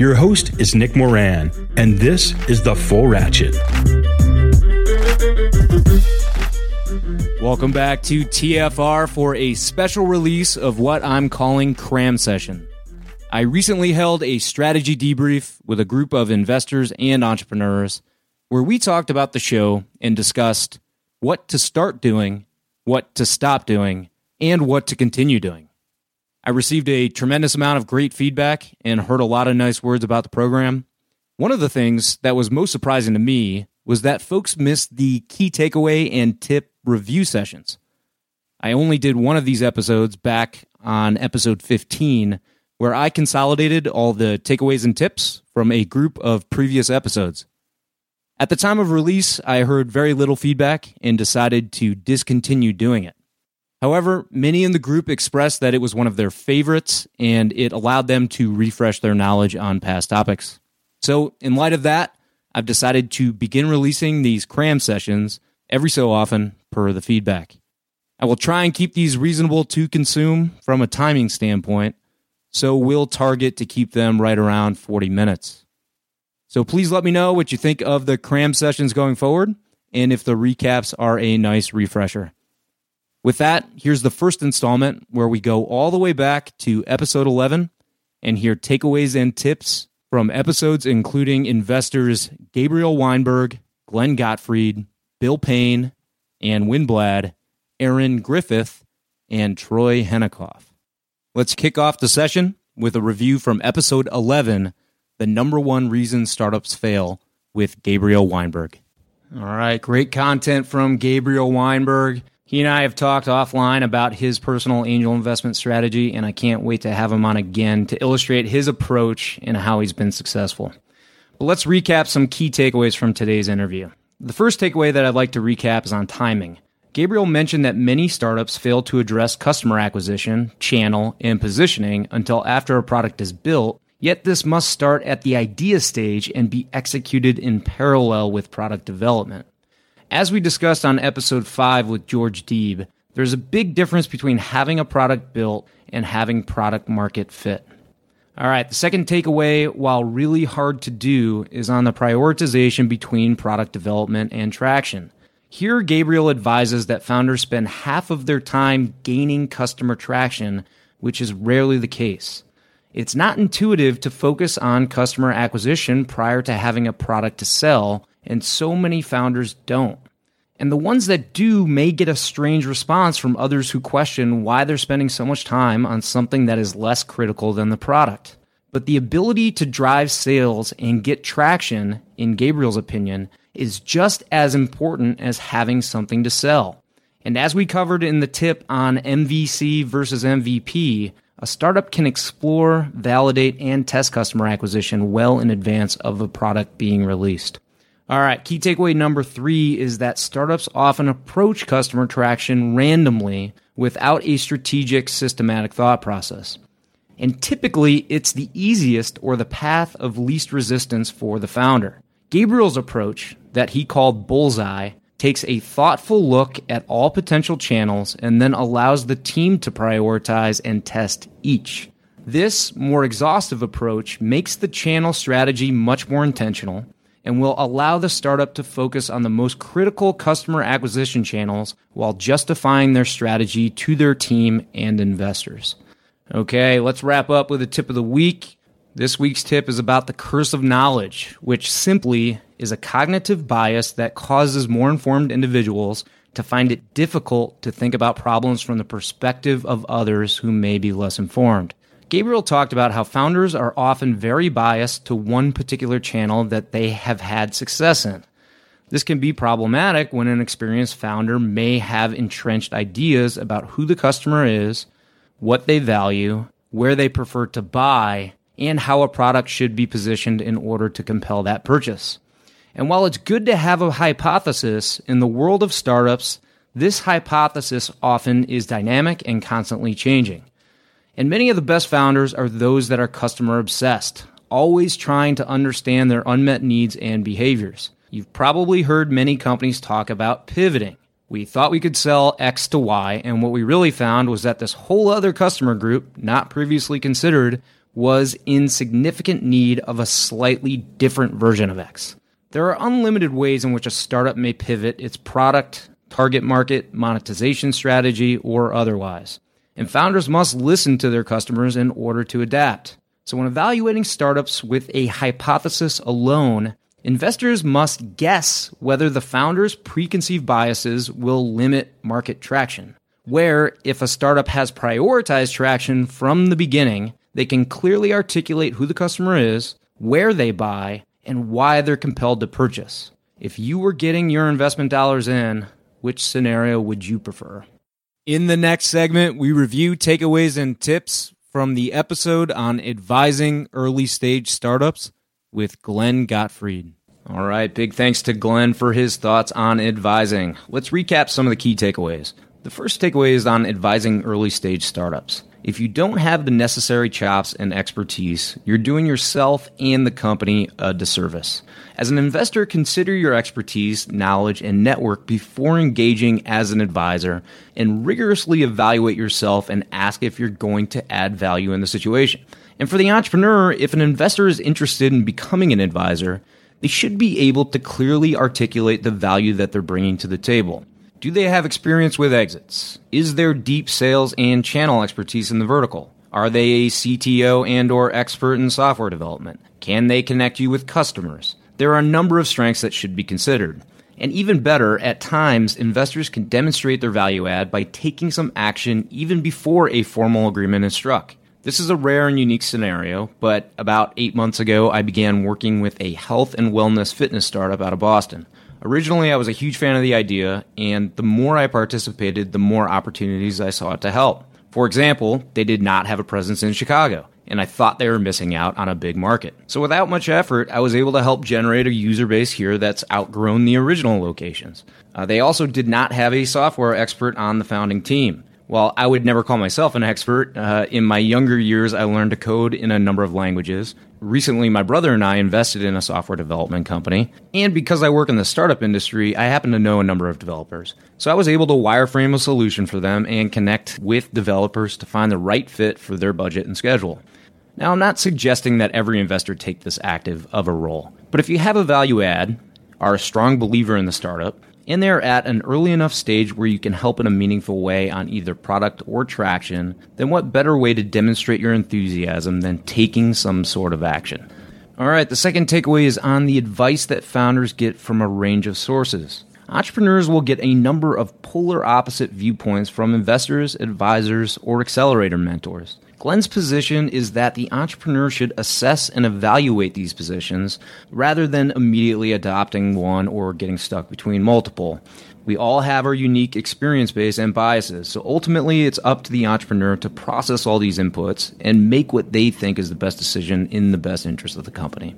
Your host is Nick Moran, and this is The Full Ratchet. Welcome back to TFR for a special release of what I'm calling Cram Session. I recently held a strategy debrief with a group of investors and entrepreneurs where we talked about the show and discussed what to start doing, what to stop doing, and what to continue doing. I received a tremendous amount of great feedback and heard a lot of nice words about the program. One of the things that was most surprising to me was that folks missed the key takeaway and tip review sessions. I only did one of these episodes back on episode 15, where I consolidated all the takeaways and tips from a group of previous episodes. At the time of release, I heard very little feedback and decided to discontinue doing it. However, many in the group expressed that it was one of their favorites and it allowed them to refresh their knowledge on past topics. So, in light of that, I've decided to begin releasing these cram sessions every so often per the feedback. I will try and keep these reasonable to consume from a timing standpoint, so we'll target to keep them right around 40 minutes. So please let me know what you think of the cram sessions going forward and if the recaps are a nice refresher. With that, here's the first installment where we go all the way back to episode 11 and hear takeaways and tips from episodes including investors Gabriel Weinberg, Glenn Gottfried, Bill Payne, Ann Winblad, Aaron Griffith, and Troy Henikoff. Let's kick off the session with a review from episode 11 The Number One Reason Startups Fail with Gabriel Weinberg. All right, great content from Gabriel Weinberg. He and I have talked offline about his personal angel investment strategy, and I can't wait to have him on again to illustrate his approach and how he's been successful. But let's recap some key takeaways from today's interview. The first takeaway that I'd like to recap is on timing. Gabriel mentioned that many startups fail to address customer acquisition, channel, and positioning until after a product is built, yet this must start at the idea stage and be executed in parallel with product development. As we discussed on episode 5 with George Deeb, there's a big difference between having a product built and having product market fit. All right, the second takeaway, while really hard to do, is on the prioritization between product development and traction. Here, Gabriel advises that founders spend half of their time gaining customer traction, which is rarely the case. It's not intuitive to focus on customer acquisition prior to having a product to sell, and so many founders don't. And the ones that do may get a strange response from others who question why they're spending so much time on something that is less critical than the product. But the ability to drive sales and get traction, in Gabriel's opinion, is just as important as having something to sell. And as we covered in the tip on MVC versus MVP, a startup can explore, validate, and test customer acquisition well in advance of a product being released. All right, key takeaway number three is that startups often approach customer traction randomly without a strategic, systematic thought process. And typically, it's the easiest or the path of least resistance for the founder. Gabriel's approach, that he called Bullseye, takes a thoughtful look at all potential channels and then allows the team to prioritize and test each. This more exhaustive approach makes the channel strategy much more intentional and will allow the startup to focus on the most critical customer acquisition channels while justifying their strategy to their team and investors. Okay, let's wrap up with a tip of the week. This week's tip is about the curse of knowledge, which simply is a cognitive bias that causes more informed individuals to find it difficult to think about problems from the perspective of others who may be less informed. Gabriel talked about how founders are often very biased to one particular channel that they have had success in. This can be problematic when an experienced founder may have entrenched ideas about who the customer is, what they value, where they prefer to buy, and how a product should be positioned in order to compel that purchase. And while it's good to have a hypothesis, in the world of startups, this hypothesis often is dynamic and constantly changing. And many of the best founders are those that are customer obsessed, always trying to understand their unmet needs and behaviors. You've probably heard many companies talk about pivoting. We thought we could sell X to Y, and what we really found was that this whole other customer group, not previously considered, was in significant need of a slightly different version of X. There are unlimited ways in which a startup may pivot its product, target market, monetization strategy, or otherwise and founders must listen to their customers in order to adapt. So, when evaluating startups with a hypothesis alone, investors must guess whether the founder's preconceived biases will limit market traction. Where, if a startup has prioritized traction from the beginning, they can clearly articulate who the customer is, where they buy, and why they're compelled to purchase. If you were getting your investment dollars in, which scenario would you prefer? In the next segment, we review takeaways and tips from the episode on advising early stage startups with Glenn Gottfried. All right, big thanks to Glenn for his thoughts on advising. Let's recap some of the key takeaways. The first takeaway is on advising early stage startups. If you don't have the necessary chops and expertise, you're doing yourself and the company a disservice. As an investor, consider your expertise, knowledge, and network before engaging as an advisor and rigorously evaluate yourself and ask if you're going to add value in the situation. And for the entrepreneur, if an investor is interested in becoming an advisor, they should be able to clearly articulate the value that they're bringing to the table. Do they have experience with exits? Is there deep sales and channel expertise in the vertical? Are they a CTO and or expert in software development? Can they connect you with customers? There are a number of strengths that should be considered. And even better, at times, investors can demonstrate their value add by taking some action even before a formal agreement is struck. This is a rare and unique scenario, but about eight months ago, I began working with a health and wellness fitness startup out of Boston. Originally, I was a huge fan of the idea, and the more I participated, the more opportunities I saw to help. For example, they did not have a presence in Chicago, and I thought they were missing out on a big market. So, without much effort, I was able to help generate a user base here that's outgrown the original locations. Uh, they also did not have a software expert on the founding team. While I would never call myself an expert, uh, in my younger years I learned to code in a number of languages. Recently, my brother and I invested in a software development company, and because I work in the startup industry, I happen to know a number of developers. So I was able to wireframe a solution for them and connect with developers to find the right fit for their budget and schedule. Now, I'm not suggesting that every investor take this active of a role, but if you have a value add, are a strong believer in the startup, and they're at an early enough stage where you can help in a meaningful way on either product or traction, then what better way to demonstrate your enthusiasm than taking some sort of action? All right, the second takeaway is on the advice that founders get from a range of sources. Entrepreneurs will get a number of polar opposite viewpoints from investors, advisors, or accelerator mentors. Glenn's position is that the entrepreneur should assess and evaluate these positions rather than immediately adopting one or getting stuck between multiple. We all have our unique experience base and biases, so ultimately it's up to the entrepreneur to process all these inputs and make what they think is the best decision in the best interest of the company.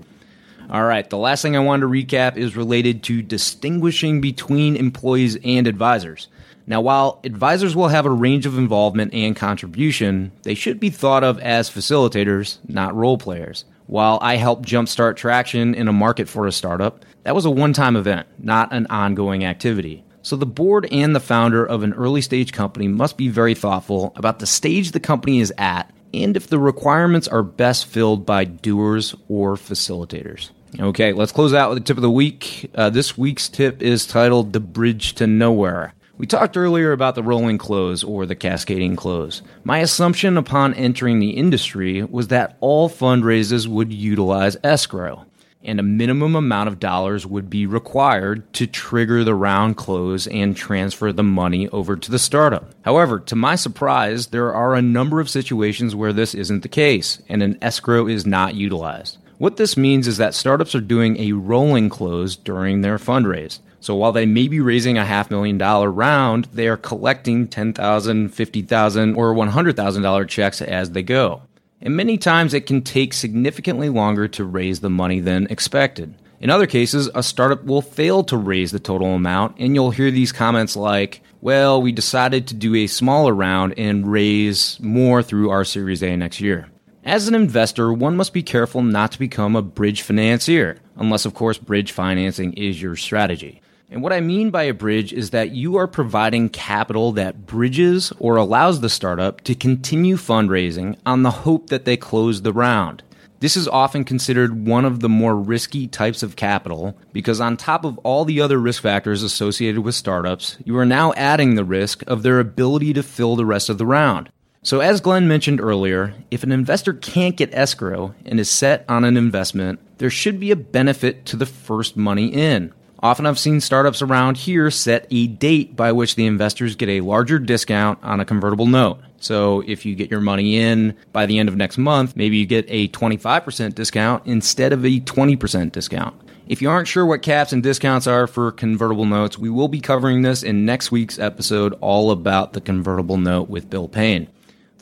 All right, the last thing I wanted to recap is related to distinguishing between employees and advisors. Now, while advisors will have a range of involvement and contribution, they should be thought of as facilitators, not role players. While I helped jumpstart traction in a market for a startup, that was a one time event, not an ongoing activity. So the board and the founder of an early stage company must be very thoughtful about the stage the company is at and if the requirements are best filled by doers or facilitators. Okay, let's close out with the tip of the week. Uh, this week's tip is titled The Bridge to Nowhere. We talked earlier about the rolling close or the cascading close. My assumption upon entering the industry was that all fundraisers would utilize escrow and a minimum amount of dollars would be required to trigger the round close and transfer the money over to the startup. However, to my surprise, there are a number of situations where this isn't the case and an escrow is not utilized. What this means is that startups are doing a rolling close during their fundraise. So while they may be raising a half million dollar round, they are collecting $10,000, $50,000, or $100,000 checks as they go and many times it can take significantly longer to raise the money than expected. In other cases, a startup will fail to raise the total amount, and you'll hear these comments like, well, we decided to do a smaller round and raise more through our Series A next year. As an investor, one must be careful not to become a bridge financier, unless, of course, bridge financing is your strategy. And what I mean by a bridge is that you are providing capital that bridges or allows the startup to continue fundraising on the hope that they close the round. This is often considered one of the more risky types of capital because, on top of all the other risk factors associated with startups, you are now adding the risk of their ability to fill the rest of the round. So, as Glenn mentioned earlier, if an investor can't get escrow and is set on an investment, there should be a benefit to the first money in. Often I've seen startups around here set a date by which the investors get a larger discount on a convertible note. So if you get your money in by the end of next month, maybe you get a 25% discount instead of a 20% discount. If you aren't sure what caps and discounts are for convertible notes, we will be covering this in next week's episode all about the convertible note with Bill Payne.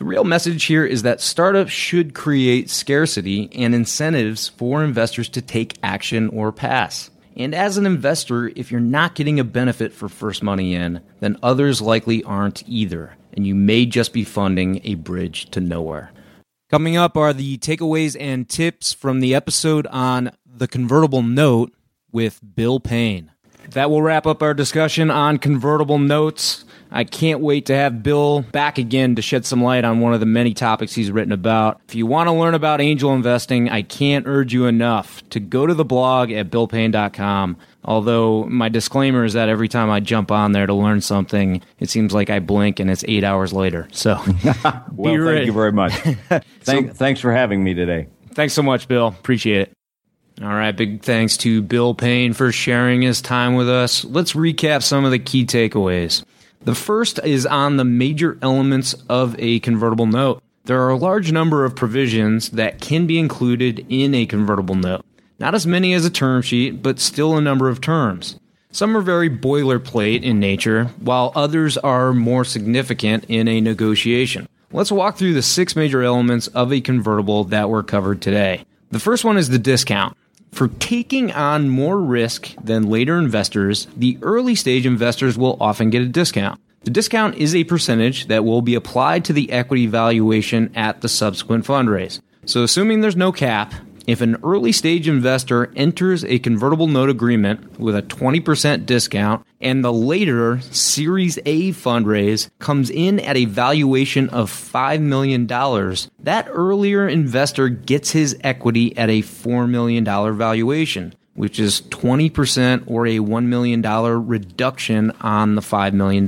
The real message here is that startups should create scarcity and incentives for investors to take action or pass. And as an investor, if you're not getting a benefit for first money in, then others likely aren't either, and you may just be funding a bridge to nowhere. Coming up are the takeaways and tips from the episode on the convertible note with Bill Payne. That will wrap up our discussion on convertible notes. I can't wait to have Bill back again to shed some light on one of the many topics he's written about. If you want to learn about angel investing, I can't urge you enough to go to the blog at billpayne.com. Although my disclaimer is that every time I jump on there to learn something, it seems like I blink and it's eight hours later. So, well, thank you very much. Thank, so, thanks for having me today. Thanks so much, Bill. Appreciate it. All right, big thanks to Bill Payne for sharing his time with us. Let's recap some of the key takeaways. The first is on the major elements of a convertible note. There are a large number of provisions that can be included in a convertible note. Not as many as a term sheet, but still a number of terms. Some are very boilerplate in nature, while others are more significant in a negotiation. Let's walk through the six major elements of a convertible that were covered today. The first one is the discount. For taking on more risk than later investors, the early stage investors will often get a discount. The discount is a percentage that will be applied to the equity valuation at the subsequent fundraise. So, assuming there's no cap, if an early stage investor enters a convertible note agreement with a 20% discount and the later Series A fundraise comes in at a valuation of $5 million, that earlier investor gets his equity at a $4 million valuation, which is 20% or a $1 million reduction on the $5 million.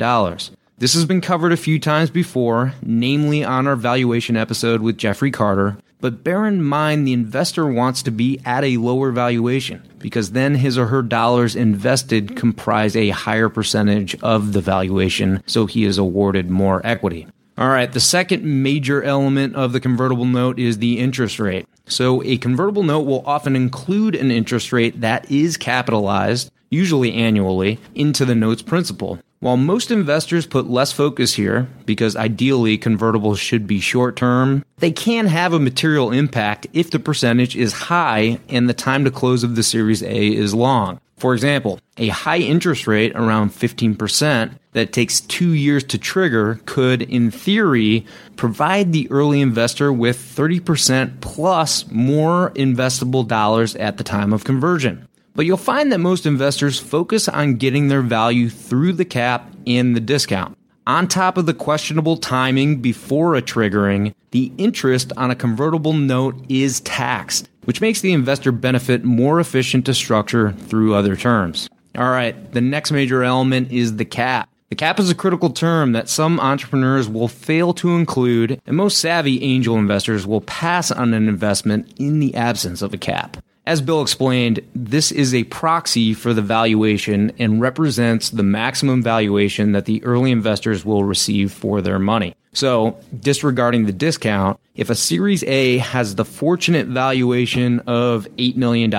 This has been covered a few times before, namely on our valuation episode with Jeffrey Carter, but bear in mind the investor wants to be at a lower valuation because then his or her dollars invested comprise a higher percentage of the valuation, so he is awarded more equity. All right, the second major element of the convertible note is the interest rate. So, a convertible note will often include an interest rate that is capitalized, usually annually, into the note's principal. While most investors put less focus here, because ideally convertibles should be short term, they can have a material impact if the percentage is high and the time to close of the Series A is long. For example, a high interest rate around 15% that takes two years to trigger could, in theory, provide the early investor with 30% plus more investable dollars at the time of conversion. But you'll find that most investors focus on getting their value through the cap and the discount. On top of the questionable timing before a triggering, the interest on a convertible note is taxed, which makes the investor benefit more efficient to structure through other terms. All right, the next major element is the cap. The cap is a critical term that some entrepreneurs will fail to include, and most savvy angel investors will pass on an investment in the absence of a cap. As Bill explained, this is a proxy for the valuation and represents the maximum valuation that the early investors will receive for their money. So, disregarding the discount, if a Series A has the fortunate valuation of $8 million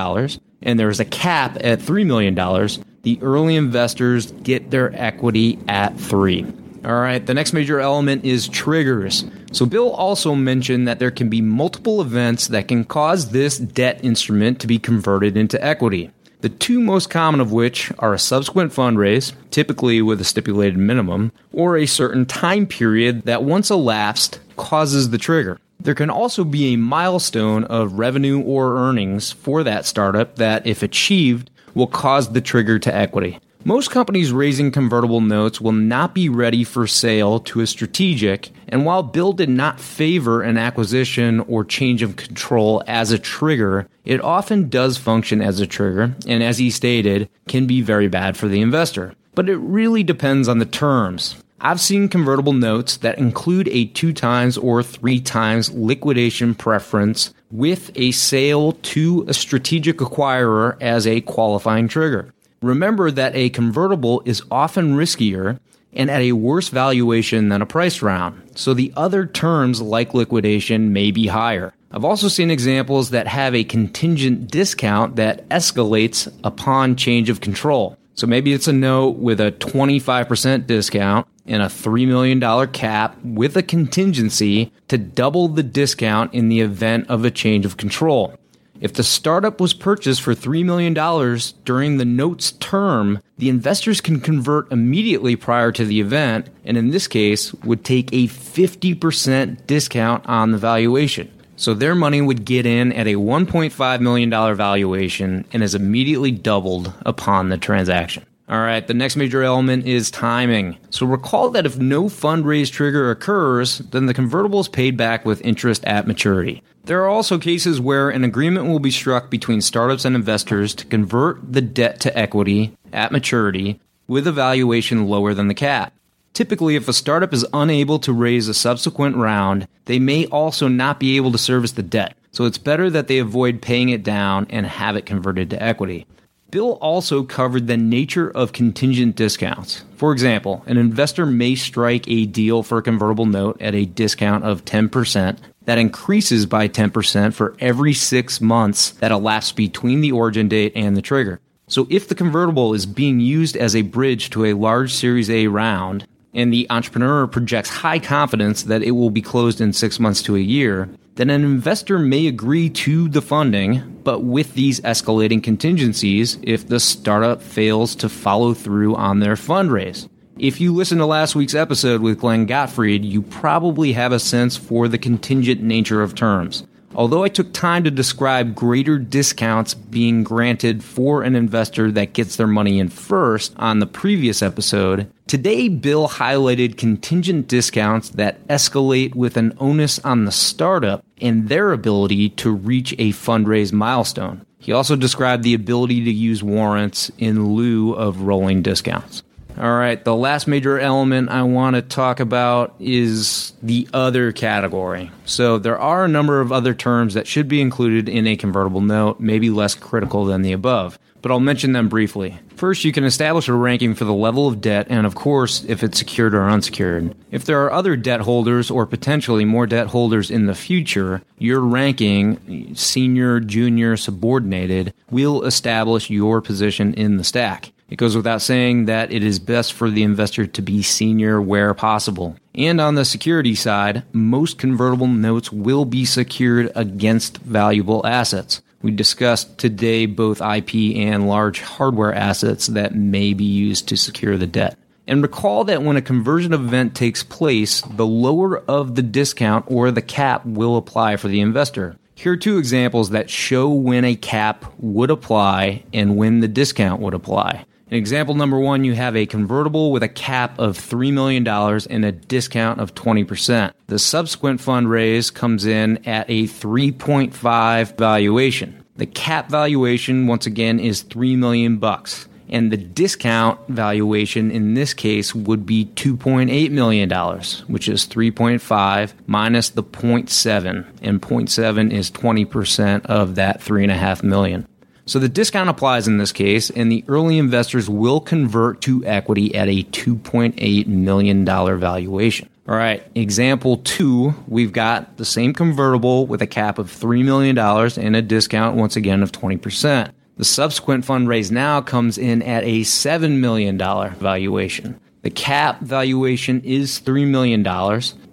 and there's a cap at $3 million, the early investors get their equity at three. All right, the next major element is triggers. So, Bill also mentioned that there can be multiple events that can cause this debt instrument to be converted into equity. The two most common of which are a subsequent fundraise, typically with a stipulated minimum, or a certain time period that once elapsed causes the trigger. There can also be a milestone of revenue or earnings for that startup that, if achieved, will cause the trigger to equity. Most companies raising convertible notes will not be ready for sale to a strategic, and while Bill did not favor an acquisition or change of control as a trigger, it often does function as a trigger, and as he stated, can be very bad for the investor. But it really depends on the terms. I've seen convertible notes that include a two times or three times liquidation preference with a sale to a strategic acquirer as a qualifying trigger. Remember that a convertible is often riskier and at a worse valuation than a price round, so the other terms like liquidation may be higher. I've also seen examples that have a contingent discount that escalates upon change of control. So maybe it's a note with a 25% discount and a $3 million cap with a contingency to double the discount in the event of a change of control. If the startup was purchased for $3 million during the note's term, the investors can convert immediately prior to the event, and in this case, would take a 50% discount on the valuation. So their money would get in at a $1.5 million valuation and is immediately doubled upon the transaction. All right, the next major element is timing. So recall that if no fundraise trigger occurs, then the convertible is paid back with interest at maturity. There are also cases where an agreement will be struck between startups and investors to convert the debt to equity at maturity with a valuation lower than the cap. Typically, if a startup is unable to raise a subsequent round, they may also not be able to service the debt. So it's better that they avoid paying it down and have it converted to equity. Bill also covered the nature of contingent discounts. For example, an investor may strike a deal for a convertible note at a discount of 10% that increases by 10% for every six months that elapse between the origin date and the trigger. So if the convertible is being used as a bridge to a large Series A round, and the entrepreneur projects high confidence that it will be closed in six months to a year, then an investor may agree to the funding, but with these escalating contingencies if the startup fails to follow through on their fundraise. If you listen to last week's episode with Glenn Gottfried, you probably have a sense for the contingent nature of terms. Although I took time to describe greater discounts being granted for an investor that gets their money in first on the previous episode, today Bill highlighted contingent discounts that escalate with an onus on the startup and their ability to reach a fundraise milestone. He also described the ability to use warrants in lieu of rolling discounts. All right, the last major element I want to talk about is the other category. So, there are a number of other terms that should be included in a convertible note, maybe less critical than the above, but I'll mention them briefly. First, you can establish a ranking for the level of debt and, of course, if it's secured or unsecured. If there are other debt holders or potentially more debt holders in the future, your ranking, senior, junior, subordinated, will establish your position in the stack. It goes without saying that it is best for the investor to be senior where possible. And on the security side, most convertible notes will be secured against valuable assets. We discussed today both IP and large hardware assets that may be used to secure the debt. And recall that when a conversion event takes place, the lower of the discount or the cap will apply for the investor. Here are two examples that show when a cap would apply and when the discount would apply. In example number one, you have a convertible with a cap of $3 million and a discount of 20%. The subsequent fundraise comes in at a 3.5 valuation. The cap valuation, once again, is 3 million bucks. and the discount valuation in this case would be $2.8 million, which is 3.5 minus the 0.7, and 0.7 is 20% of that 3.5 million. So the discount applies in this case, and the early investors will convert to equity at a $2.8 million valuation. All right, example two, we've got the same convertible with a cap of $3 million and a discount, once again, of 20%. The subsequent fundraise now comes in at a $7 million valuation. The cap valuation is $3 million.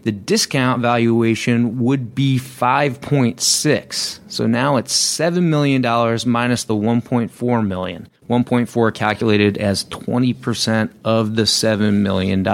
The discount valuation would be 5.6. So now it's $7 million minus the 1.4 million. 1.4 calculated as 20% of the $7 million.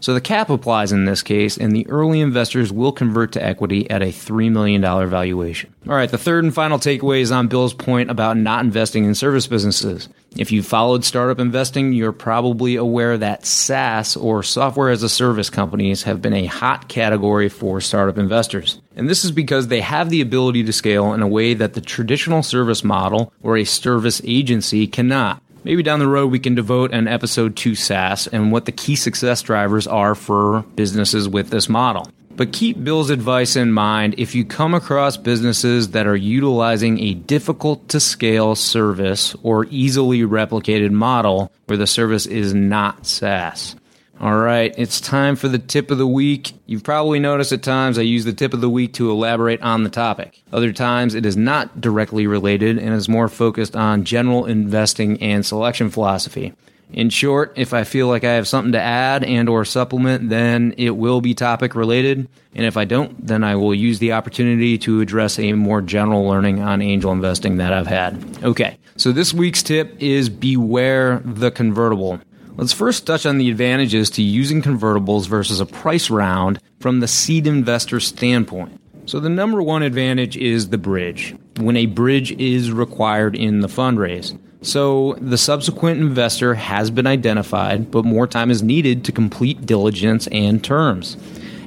So the cap applies in this case, and the early investors will convert to equity at a $3 million valuation. All right, the third and final takeaway is on Bill's point about not investing in service businesses. If you followed startup investing, you're probably aware that SaaS or software as a service companies have been a hot category for startup investors. And this is because they have the ability to scale in a way that the traditional service model or a service agency cannot. Maybe down the road we can devote an episode to SaaS and what the key success drivers are for businesses with this model. But keep Bill's advice in mind if you come across businesses that are utilizing a difficult to scale service or easily replicated model where the service is not SaaS. All right, it's time for the tip of the week. You've probably noticed at times I use the tip of the week to elaborate on the topic. Other times it is not directly related and is more focused on general investing and selection philosophy. In short, if I feel like I have something to add and or supplement, then it will be topic related, and if I don't, then I will use the opportunity to address a more general learning on angel investing that I've had. Okay. So this week's tip is beware the convertible. Let's first touch on the advantages to using convertibles versus a price round from the seed investor standpoint. So, the number one advantage is the bridge, when a bridge is required in the fundraise. So, the subsequent investor has been identified, but more time is needed to complete diligence and terms.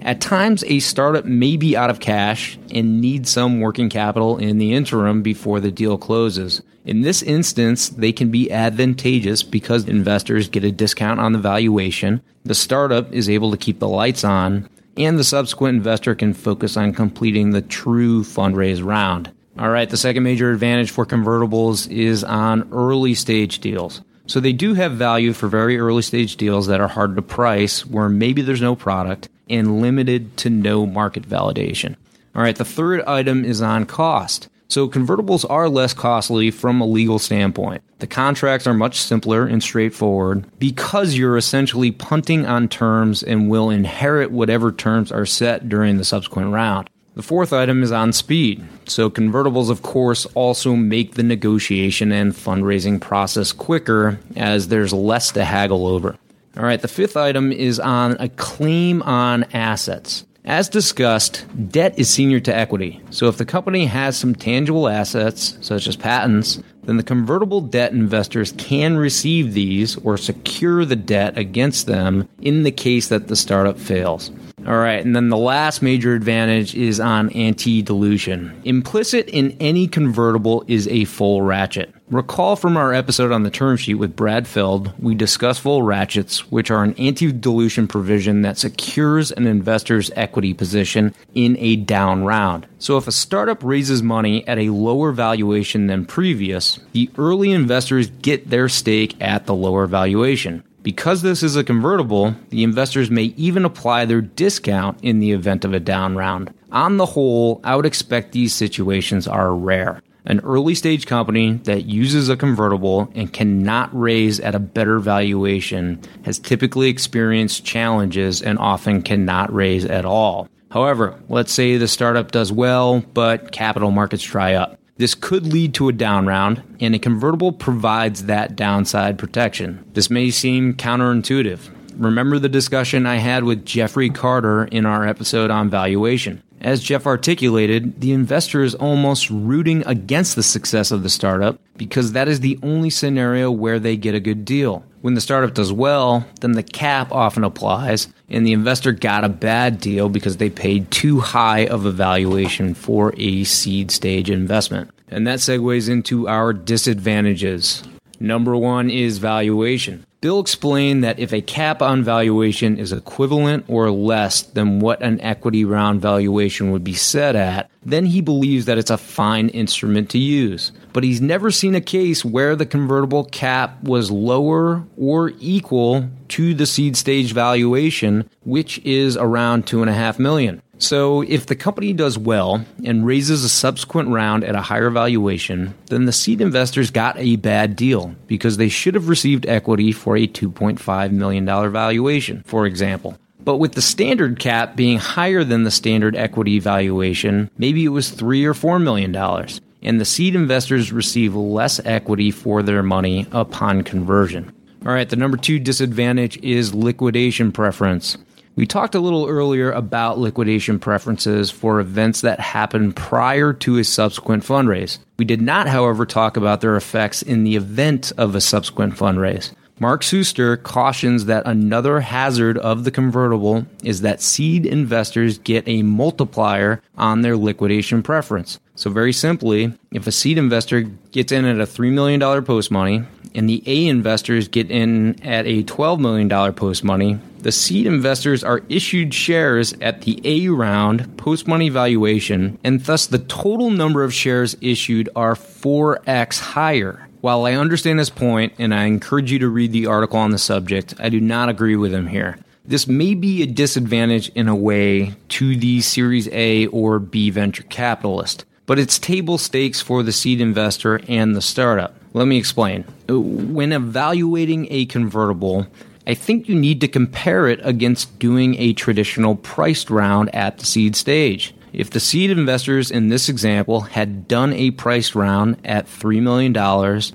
At times, a startup may be out of cash and need some working capital in the interim before the deal closes. In this instance, they can be advantageous because investors get a discount on the valuation, the startup is able to keep the lights on, and the subsequent investor can focus on completing the true fundraise round. All right, the second major advantage for convertibles is on early stage deals. So they do have value for very early stage deals that are hard to price, where maybe there's no product and limited to no market validation. All right, the third item is on cost. So convertibles are less costly from a legal standpoint. The contracts are much simpler and straightforward because you're essentially punting on terms and will inherit whatever terms are set during the subsequent round. The fourth item is on speed. So, convertibles, of course, also make the negotiation and fundraising process quicker as there's less to haggle over. All right, the fifth item is on a claim on assets. As discussed, debt is senior to equity. So, if the company has some tangible assets, such as patents, then the convertible debt investors can receive these or secure the debt against them in the case that the startup fails. All right, and then the last major advantage is on anti dilution. Implicit in any convertible is a full ratchet. Recall from our episode on the term sheet with Brad Feld, we discuss full ratchets, which are an anti dilution provision that secures an investor's equity position in a down round. So if a startup raises money at a lower valuation than previous, the early investors get their stake at the lower valuation. Because this is a convertible, the investors may even apply their discount in the event of a down round. On the whole, I would expect these situations are rare. An early stage company that uses a convertible and cannot raise at a better valuation has typically experienced challenges and often cannot raise at all. However, let's say the startup does well, but capital markets dry up. This could lead to a down round, and a convertible provides that downside protection. This may seem counterintuitive. Remember the discussion I had with Jeffrey Carter in our episode on valuation. As Jeff articulated, the investor is almost rooting against the success of the startup because that is the only scenario where they get a good deal. When the startup does well, then the cap often applies, and the investor got a bad deal because they paid too high of a valuation for a seed stage investment. And that segues into our disadvantages. Number one is valuation. Bill explained that if a cap on valuation is equivalent or less than what an equity round valuation would be set at, then he believes that it's a fine instrument to use. But he's never seen a case where the convertible cap was lower or equal to the seed stage valuation, which is around two and a half million. So, if the company does well and raises a subsequent round at a higher valuation, then the seed investors got a bad deal because they should have received equity for a $2.5 million valuation, for example. But with the standard cap being higher than the standard equity valuation, maybe it was 3 or 4 million dollars, and the seed investors receive less equity for their money upon conversion. All right, the number 2 disadvantage is liquidation preference. We talked a little earlier about liquidation preferences for events that happen prior to a subsequent fundraise. We did not, however, talk about their effects in the event of a subsequent fundraise. Mark Suster cautions that another hazard of the convertible is that seed investors get a multiplier on their liquidation preference. So, very simply, if a seed investor gets in at a $3 million post money and the A investors get in at a $12 million post money, the seed investors are issued shares at the A round post money valuation, and thus the total number of shares issued are 4x higher. While I understand his point, and I encourage you to read the article on the subject, I do not agree with him here. This may be a disadvantage in a way to the Series A or B venture capitalist, but it's table stakes for the seed investor and the startup. Let me explain. When evaluating a convertible, I think you need to compare it against doing a traditional priced round at the seed stage. If the seed investors in this example had done a priced round at $3 million,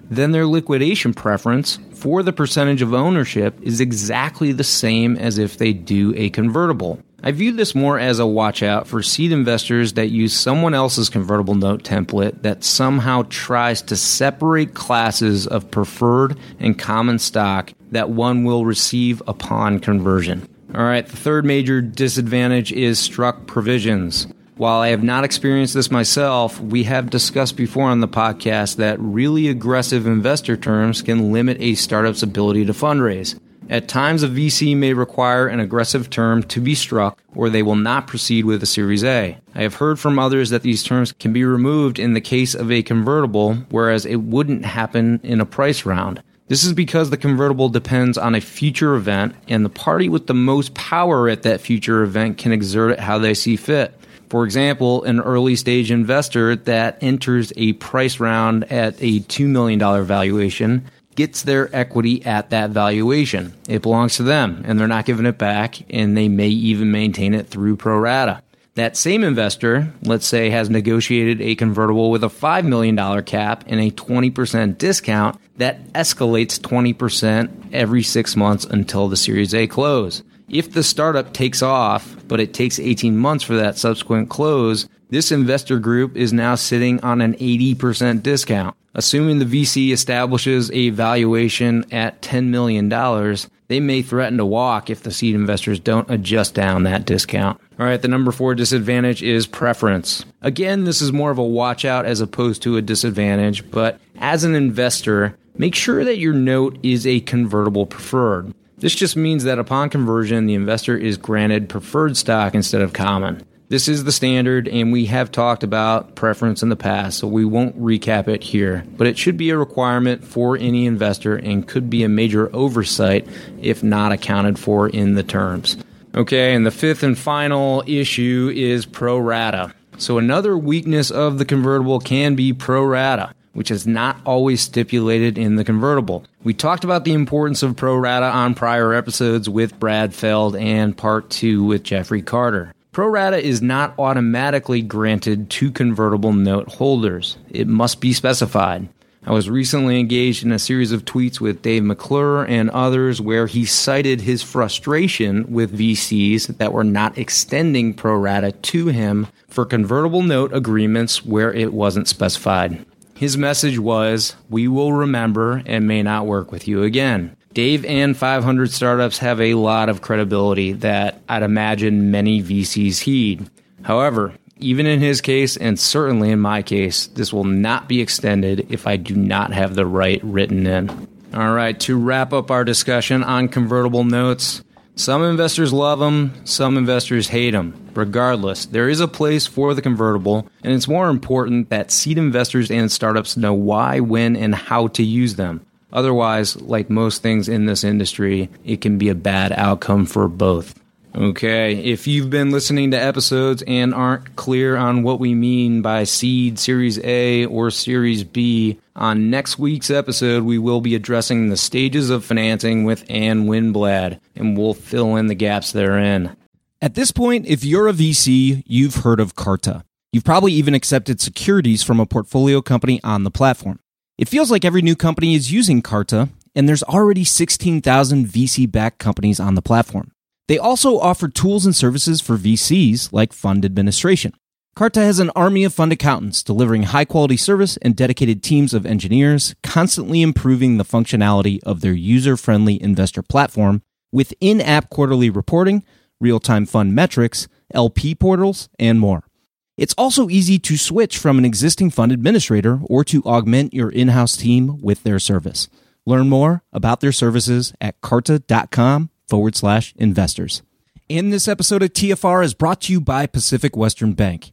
then their liquidation preference for the percentage of ownership is exactly the same as if they do a convertible. I view this more as a watch out for seed investors that use someone else's convertible note template that somehow tries to separate classes of preferred and common stock that one will receive upon conversion. All right, the third major disadvantage is struck provisions. While I have not experienced this myself, we have discussed before on the podcast that really aggressive investor terms can limit a startup's ability to fundraise. At times, a VC may require an aggressive term to be struck, or they will not proceed with a Series A. I have heard from others that these terms can be removed in the case of a convertible, whereas it wouldn't happen in a price round. This is because the convertible depends on a future event, and the party with the most power at that future event can exert it how they see fit. For example, an early stage investor that enters a price round at a $2 million valuation gets their equity at that valuation. It belongs to them, and they're not giving it back, and they may even maintain it through pro rata. That same investor, let's say, has negotiated a convertible with a $5 million cap and a 20% discount that escalates 20% every six months until the Series A close. If the startup takes off, but it takes 18 months for that subsequent close, this investor group is now sitting on an 80% discount. Assuming the VC establishes a valuation at $10 million, they may threaten to walk if the seed investors don't adjust down that discount. All right, the number four disadvantage is preference. Again, this is more of a watch out as opposed to a disadvantage, but as an investor, make sure that your note is a convertible preferred. This just means that upon conversion, the investor is granted preferred stock instead of common. This is the standard, and we have talked about preference in the past, so we won't recap it here. But it should be a requirement for any investor and could be a major oversight if not accounted for in the terms. Okay, and the fifth and final issue is pro rata. So, another weakness of the convertible can be pro rata which is not always stipulated in the convertible. We talked about the importance of pro rata on prior episodes with Brad Feld and part two with Jeffrey Carter. Pro rata is not automatically granted to convertible note holders. It must be specified. I was recently engaged in a series of tweets with Dave McClure and others where he cited his frustration with VCs that were not extending pro rata to him for convertible note agreements where it wasn't specified. His message was, We will remember and may not work with you again. Dave and 500 startups have a lot of credibility that I'd imagine many VCs heed. However, Even in his case, and certainly in my case, this will not be extended if I do not have the right written in. All right, to wrap up our discussion on convertible notes, some investors love them, some investors hate them. Regardless, there is a place for the convertible, and it's more important that seed investors and startups know why, when, and how to use them. Otherwise, like most things in this industry, it can be a bad outcome for both. Okay, if you've been listening to episodes and aren't clear on what we mean by seed, Series A, or Series B, on next week's episode, we will be addressing the stages of financing with Ann Winblad, and we'll fill in the gaps therein. At this point, if you're a VC, you've heard of Carta. You've probably even accepted securities from a portfolio company on the platform. It feels like every new company is using Carta, and there's already 16,000 VC backed companies on the platform. They also offer tools and services for VCs like fund administration. Carta has an army of fund accountants delivering high quality service and dedicated teams of engineers, constantly improving the functionality of their user friendly investor platform with in app quarterly reporting, real time fund metrics, LP portals, and more. It's also easy to switch from an existing fund administrator or to augment your in house team with their service. Learn more about their services at carta.com forward slash investors. In this episode of TFR is brought to you by Pacific Western Bank.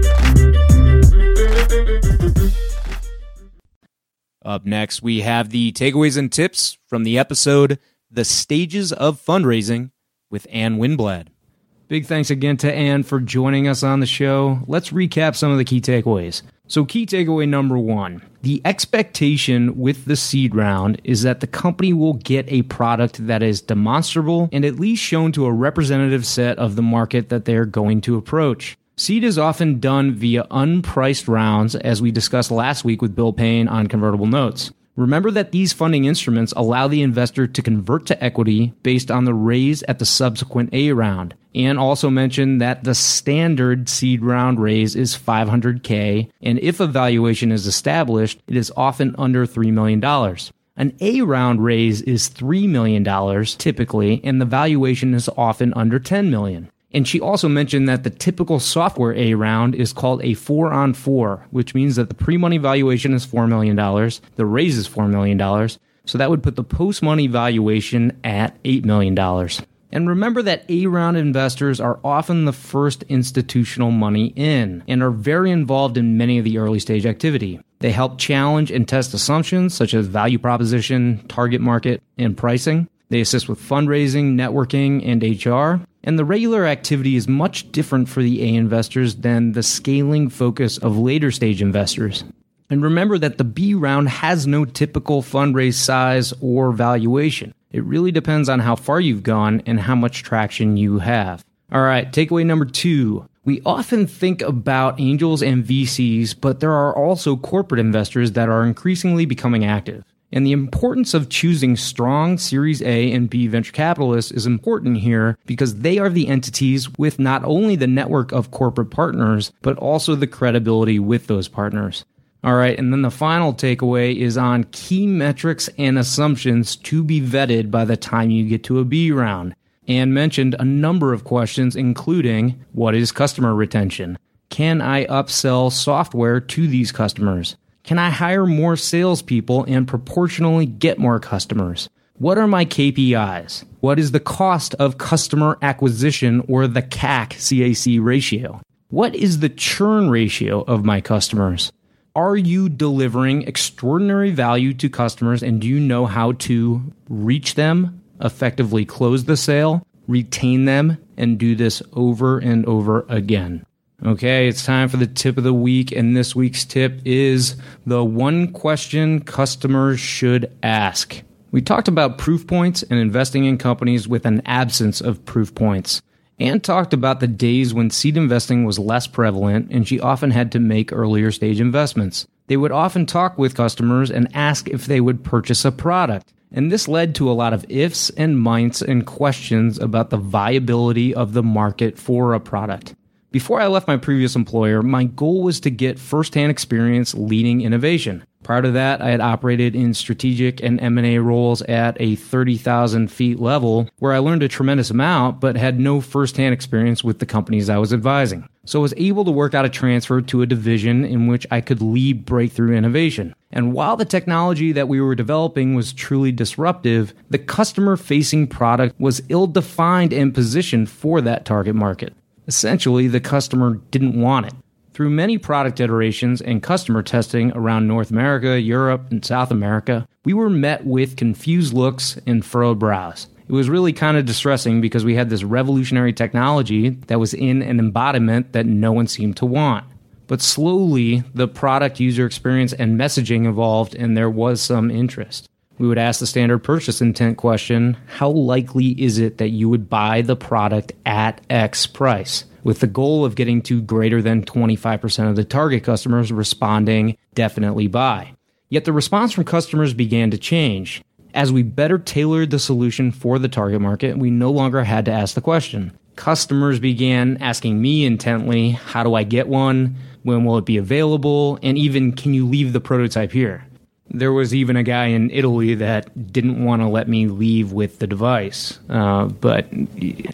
Up next, we have the takeaways and tips from the episode The Stages of Fundraising with Ann Winblad. Big thanks again to Ann for joining us on the show. Let's recap some of the key takeaways. So, key takeaway number one the expectation with the seed round is that the company will get a product that is demonstrable and at least shown to a representative set of the market that they're going to approach. Seed is often done via unpriced rounds, as we discussed last week with Bill Payne on convertible notes. Remember that these funding instruments allow the investor to convert to equity based on the raise at the subsequent A round. And also mention that the standard seed round raise is 500K, and if a valuation is established, it is often under $3 million. An A round raise is $3 million typically, and the valuation is often under $10 million. And she also mentioned that the typical software A round is called a four on four, which means that the pre money valuation is $4 million, the raise is $4 million. So that would put the post money valuation at $8 million. And remember that A round investors are often the first institutional money in and are very involved in many of the early stage activity. They help challenge and test assumptions such as value proposition, target market, and pricing. They assist with fundraising, networking, and HR. And the regular activity is much different for the A investors than the scaling focus of later stage investors. And remember that the B round has no typical fundraise size or valuation. It really depends on how far you've gone and how much traction you have. All right, takeaway number two. We often think about angels and VCs, but there are also corporate investors that are increasingly becoming active. And the importance of choosing strong Series A and B venture capitalists is important here because they are the entities with not only the network of corporate partners, but also the credibility with those partners. All right, and then the final takeaway is on key metrics and assumptions to be vetted by the time you get to a B round. And mentioned a number of questions, including what is customer retention? Can I upsell software to these customers? Can I hire more salespeople and proportionally get more customers? What are my KPIs? What is the cost of customer acquisition or the CAC CAC ratio? What is the churn ratio of my customers? Are you delivering extraordinary value to customers and do you know how to reach them, effectively close the sale, retain them, and do this over and over again? Okay, it's time for the tip of the week, and this week's tip is the one question customers should ask. We talked about proof points and investing in companies with an absence of proof points. Ann talked about the days when seed investing was less prevalent and she often had to make earlier stage investments. They would often talk with customers and ask if they would purchase a product. And this led to a lot of ifs and mights and questions about the viability of the market for a product. Before I left my previous employer, my goal was to get firsthand experience leading innovation. Prior to that, I had operated in strategic and M&A roles at a 30,000 feet level where I learned a tremendous amount but had no firsthand experience with the companies I was advising. So I was able to work out a transfer to a division in which I could lead breakthrough innovation. And while the technology that we were developing was truly disruptive, the customer facing product was ill defined and positioned for that target market. Essentially, the customer didn't want it. Through many product iterations and customer testing around North America, Europe, and South America, we were met with confused looks and furrowed brows. It was really kind of distressing because we had this revolutionary technology that was in an embodiment that no one seemed to want. But slowly, the product user experience and messaging evolved, and there was some interest. We would ask the standard purchase intent question How likely is it that you would buy the product at X price? With the goal of getting to greater than 25% of the target customers responding, definitely buy. Yet the response from customers began to change. As we better tailored the solution for the target market, we no longer had to ask the question. Customers began asking me intently, How do I get one? When will it be available? And even, Can you leave the prototype here? There was even a guy in Italy that didn't want to let me leave with the device, uh, but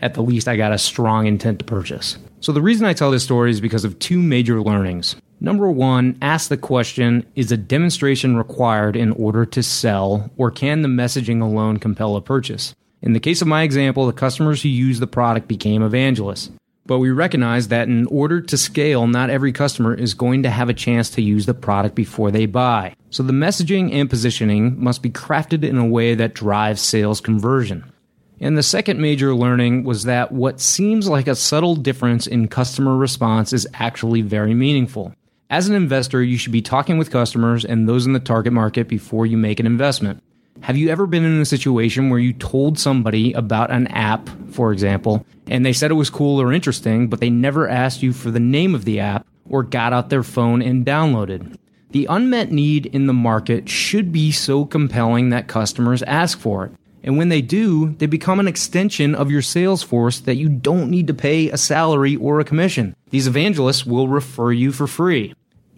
at the least I got a strong intent to purchase. So the reason I tell this story is because of two major learnings. Number one, ask the question Is a demonstration required in order to sell, or can the messaging alone compel a purchase? In the case of my example, the customers who used the product became evangelists. But we recognize that in order to scale, not every customer is going to have a chance to use the product before they buy. So the messaging and positioning must be crafted in a way that drives sales conversion. And the second major learning was that what seems like a subtle difference in customer response is actually very meaningful. As an investor, you should be talking with customers and those in the target market before you make an investment. Have you ever been in a situation where you told somebody about an app, for example, and they said it was cool or interesting, but they never asked you for the name of the app or got out their phone and downloaded? The unmet need in the market should be so compelling that customers ask for it. And when they do, they become an extension of your sales force that you don't need to pay a salary or a commission. These evangelists will refer you for free.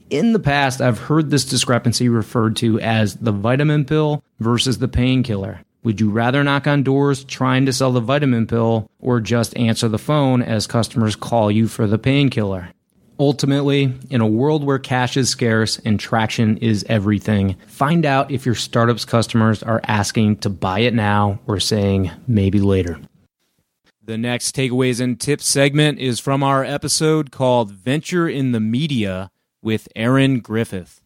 In the past, I've heard this discrepancy referred to as the vitamin pill versus the painkiller. Would you rather knock on doors trying to sell the vitamin pill or just answer the phone as customers call you for the painkiller? Ultimately, in a world where cash is scarce and traction is everything, find out if your startup's customers are asking to buy it now or saying maybe later. The next takeaways and tips segment is from our episode called Venture in the Media with Erin Griffith.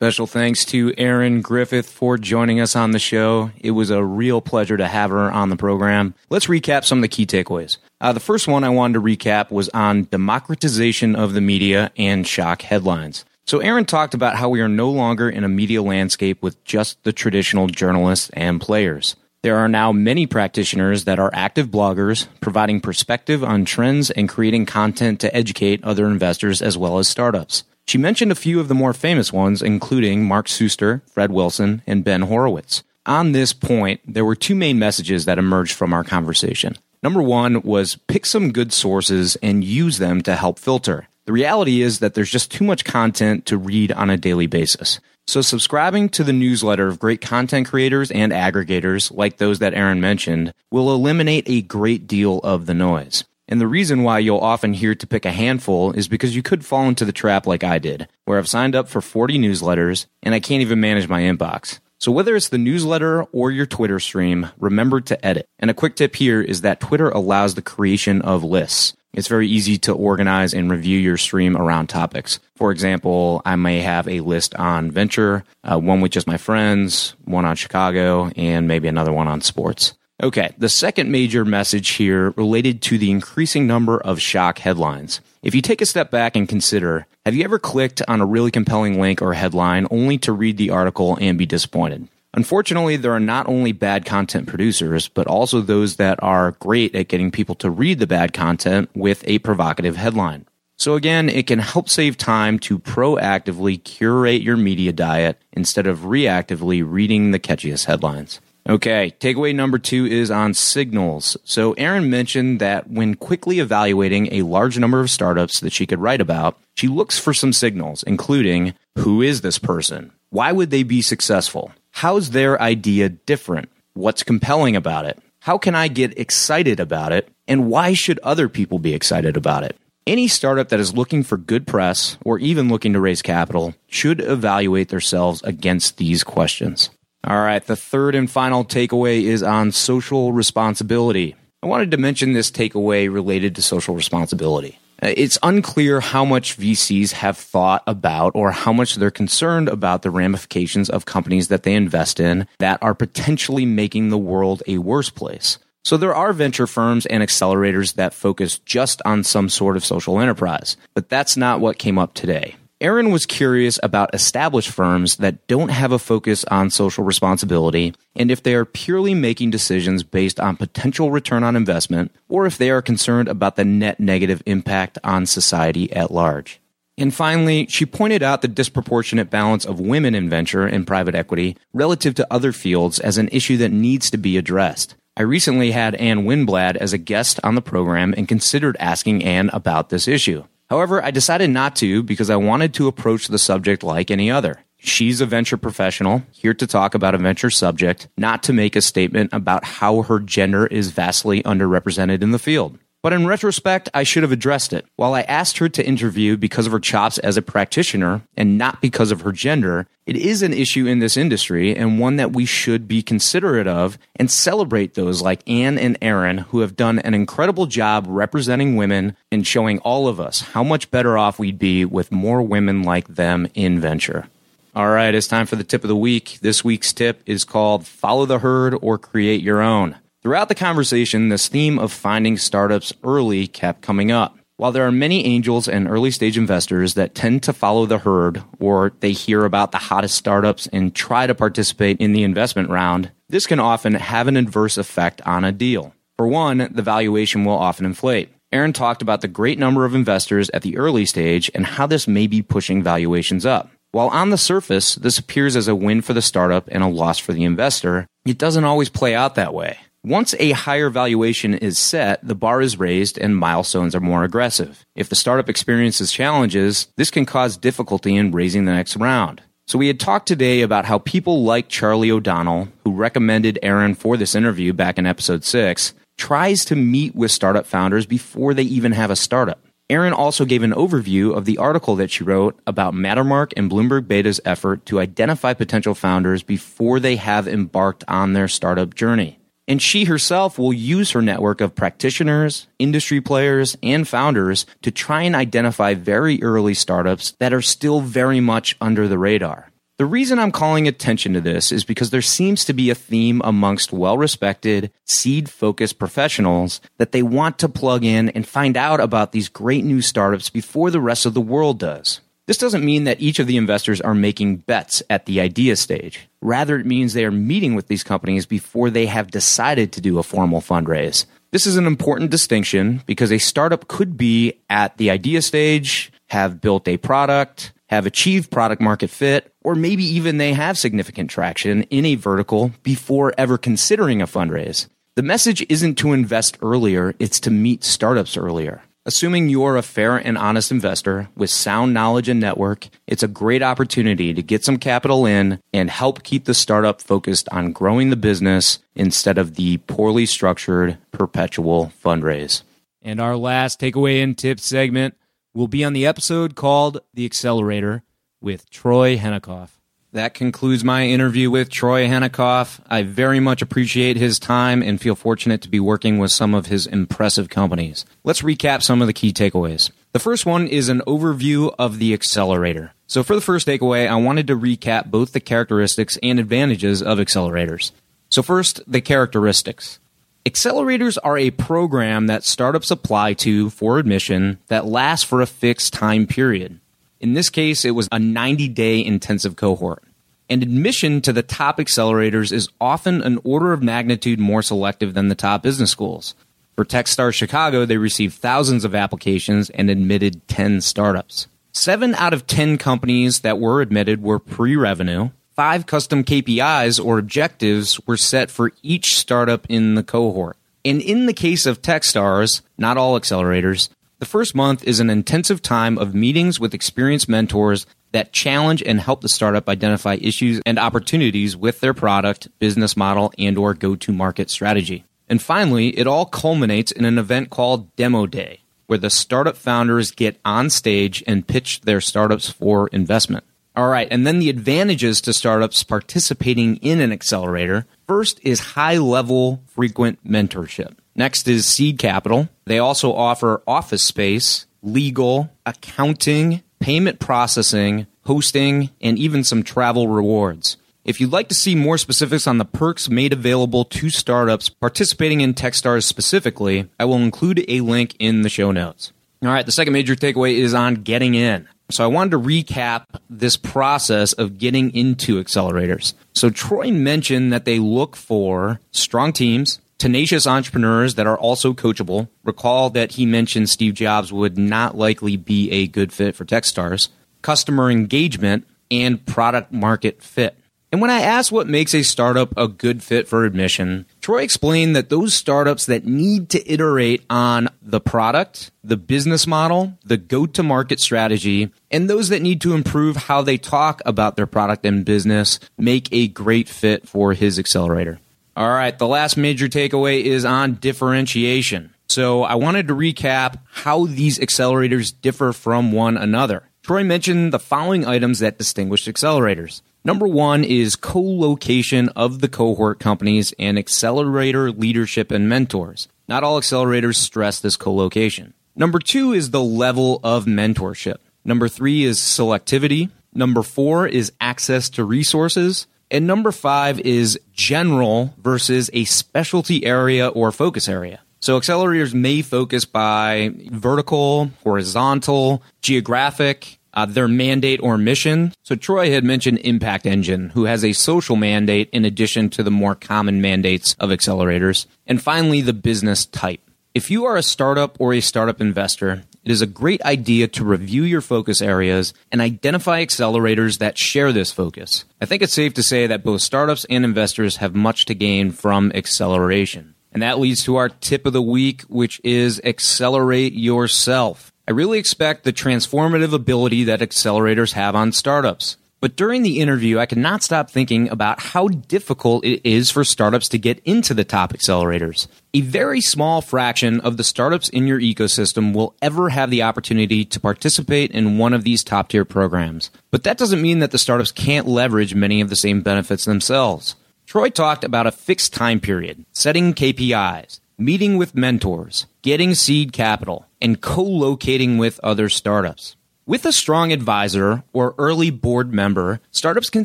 Special thanks to Erin Griffith for joining us on the show. It was a real pleasure to have her on the program. Let's recap some of the key takeaways. Uh, the first one I wanted to recap was on democratization of the media and shock headlines. So, Erin talked about how we are no longer in a media landscape with just the traditional journalists and players. There are now many practitioners that are active bloggers, providing perspective on trends and creating content to educate other investors as well as startups. She mentioned a few of the more famous ones, including Mark Suster, Fred Wilson, and Ben Horowitz. On this point, there were two main messages that emerged from our conversation. Number one was pick some good sources and use them to help filter. The reality is that there's just too much content to read on a daily basis. So, subscribing to the newsletter of great content creators and aggregators, like those that Erin mentioned, will eliminate a great deal of the noise. And the reason why you'll often hear to pick a handful is because you could fall into the trap like I did, where I've signed up for 40 newsletters and I can't even manage my inbox. So whether it's the newsletter or your Twitter stream, remember to edit. And a quick tip here is that Twitter allows the creation of lists. It's very easy to organize and review your stream around topics. For example, I may have a list on venture, uh, one with just my friends, one on Chicago, and maybe another one on sports. Okay, the second major message here related to the increasing number of shock headlines. If you take a step back and consider, have you ever clicked on a really compelling link or headline only to read the article and be disappointed? Unfortunately, there are not only bad content producers, but also those that are great at getting people to read the bad content with a provocative headline. So again, it can help save time to proactively curate your media diet instead of reactively reading the catchiest headlines. Okay, takeaway number two is on signals. So Erin mentioned that when quickly evaluating a large number of startups that she could write about, she looks for some signals, including who is this person? Why would they be successful? How's their idea different? What's compelling about it? How can I get excited about it? And why should other people be excited about it? Any startup that is looking for good press or even looking to raise capital should evaluate themselves against these questions. All right, the third and final takeaway is on social responsibility. I wanted to mention this takeaway related to social responsibility. Uh, it's unclear how much VCs have thought about or how much they're concerned about the ramifications of companies that they invest in that are potentially making the world a worse place. So there are venture firms and accelerators that focus just on some sort of social enterprise, but that's not what came up today. Erin was curious about established firms that don't have a focus on social responsibility and if they are purely making decisions based on potential return on investment or if they are concerned about the net negative impact on society at large. And finally, she pointed out the disproportionate balance of women in venture and private equity relative to other fields as an issue that needs to be addressed. I recently had Ann Winblad as a guest on the program and considered asking Ann about this issue. However, I decided not to because I wanted to approach the subject like any other. She's a venture professional, here to talk about a venture subject, not to make a statement about how her gender is vastly underrepresented in the field. But in retrospect, I should have addressed it. While I asked her to interview because of her chops as a practitioner and not because of her gender, it is an issue in this industry and one that we should be considerate of and celebrate those like Ann and Erin who have done an incredible job representing women and showing all of us how much better off we'd be with more women like them in venture. All right, it's time for the tip of the week. This week's tip is called Follow the Herd or Create Your Own. Throughout the conversation, this theme of finding startups early kept coming up. While there are many angels and early stage investors that tend to follow the herd or they hear about the hottest startups and try to participate in the investment round, this can often have an adverse effect on a deal. For one, the valuation will often inflate. Erin talked about the great number of investors at the early stage and how this may be pushing valuations up. While on the surface, this appears as a win for the startup and a loss for the investor, it doesn't always play out that way. Once a higher valuation is set, the bar is raised and milestones are more aggressive. If the startup experiences challenges, this can cause difficulty in raising the next round. So we had talked today about how people like Charlie O'Donnell, who recommended Erin for this interview back in episode 6, tries to meet with startup founders before they even have a startup. Erin also gave an overview of the article that she wrote about Mattermark and Bloomberg Beta's effort to identify potential founders before they have embarked on their startup journey. And she herself will use her network of practitioners, industry players, and founders to try and identify very early startups that are still very much under the radar. The reason I'm calling attention to this is because there seems to be a theme amongst well respected, seed focused professionals that they want to plug in and find out about these great new startups before the rest of the world does. This doesn't mean that each of the investors are making bets at the idea stage. Rather, it means they are meeting with these companies before they have decided to do a formal fundraise. This is an important distinction because a startup could be at the idea stage, have built a product, have achieved product market fit, or maybe even they have significant traction in a vertical before ever considering a fundraise. The message isn't to invest earlier, it's to meet startups earlier. Assuming you're a fair and honest investor with sound knowledge and network, it's a great opportunity to get some capital in and help keep the startup focused on growing the business instead of the poorly structured perpetual fundraise. And our last takeaway and tip segment will be on the episode called The Accelerator with Troy Henikoff. That concludes my interview with Troy Henikoff. I very much appreciate his time and feel fortunate to be working with some of his impressive companies. Let's recap some of the key takeaways. The first one is an overview of the accelerator. So, for the first takeaway, I wanted to recap both the characteristics and advantages of accelerators. So, first, the characteristics. Accelerators are a program that startups apply to for admission that lasts for a fixed time period. In this case, it was a 90 day intensive cohort. And admission to the top accelerators is often an order of magnitude more selective than the top business schools. For Techstars Chicago, they received thousands of applications and admitted 10 startups. Seven out of 10 companies that were admitted were pre revenue. Five custom KPIs or objectives were set for each startup in the cohort. And in the case of Techstars, not all accelerators, the first month is an intensive time of meetings with experienced mentors that challenge and help the startup identify issues and opportunities with their product, business model, and or go-to-market strategy. And finally, it all culminates in an event called Demo Day, where the startup founders get on stage and pitch their startups for investment. All right, and then the advantages to startups participating in an accelerator. First is high level frequent mentorship. Next is seed capital. They also offer office space, legal, accounting, payment processing, hosting, and even some travel rewards. If you'd like to see more specifics on the perks made available to startups participating in Techstars specifically, I will include a link in the show notes. All right, the second major takeaway is on getting in. So I wanted to recap this process of getting into accelerators. So Troy mentioned that they look for strong teams, tenacious entrepreneurs that are also coachable. Recall that he mentioned Steve Jobs would not likely be a good fit for Techstars, customer engagement, and product market fit. And when I asked what makes a startup a good fit for admission, Troy explained that those startups that need to iterate on the product, the business model, the go to market strategy, and those that need to improve how they talk about their product and business make a great fit for his accelerator. All right, the last major takeaway is on differentiation. So I wanted to recap how these accelerators differ from one another. Troy mentioned the following items that distinguish accelerators. Number one is co location of the cohort companies and accelerator leadership and mentors. Not all accelerators stress this co location. Number two is the level of mentorship. Number three is selectivity. Number four is access to resources. And number five is general versus a specialty area or focus area. So accelerators may focus by vertical, horizontal, geographic, uh, their mandate or mission. So Troy had mentioned Impact Engine, who has a social mandate in addition to the more common mandates of accelerators. And finally, the business type. If you are a startup or a startup investor, it is a great idea to review your focus areas and identify accelerators that share this focus. I think it's safe to say that both startups and investors have much to gain from acceleration. And that leads to our tip of the week, which is accelerate yourself. I really expect the transformative ability that accelerators have on startups. But during the interview, I could not stop thinking about how difficult it is for startups to get into the top accelerators. A very small fraction of the startups in your ecosystem will ever have the opportunity to participate in one of these top tier programs. But that doesn't mean that the startups can't leverage many of the same benefits themselves. Troy talked about a fixed time period, setting KPIs, meeting with mentors, getting seed capital, and co locating with other startups. With a strong advisor or early board member, startups can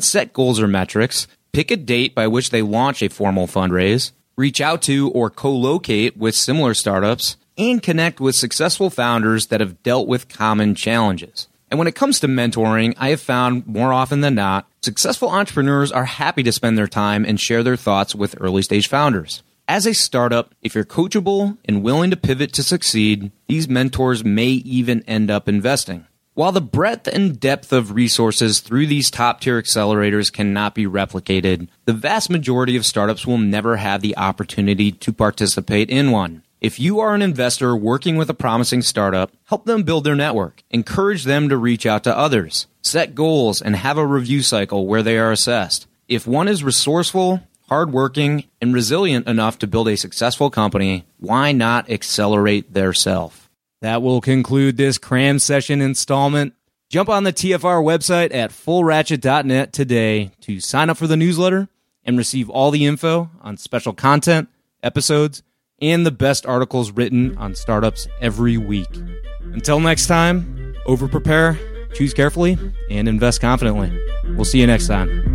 set goals or metrics, pick a date by which they launch a formal fundraise, reach out to or co locate with similar startups, and connect with successful founders that have dealt with common challenges. And when it comes to mentoring, I have found more often than not, successful entrepreneurs are happy to spend their time and share their thoughts with early stage founders. As a startup, if you're coachable and willing to pivot to succeed, these mentors may even end up investing. While the breadth and depth of resources through these top tier accelerators cannot be replicated, the vast majority of startups will never have the opportunity to participate in one. If you are an investor working with a promising startup, help them build their network. Encourage them to reach out to others. Set goals and have a review cycle where they are assessed. If one is resourceful, hardworking, and resilient enough to build a successful company, why not accelerate their self? That will conclude this cram session installment. Jump on the TFR website at fullratchet.net today to sign up for the newsletter and receive all the info on special content, episodes, and the best articles written on startups every week. Until next time, over prepare, choose carefully, and invest confidently. We'll see you next time.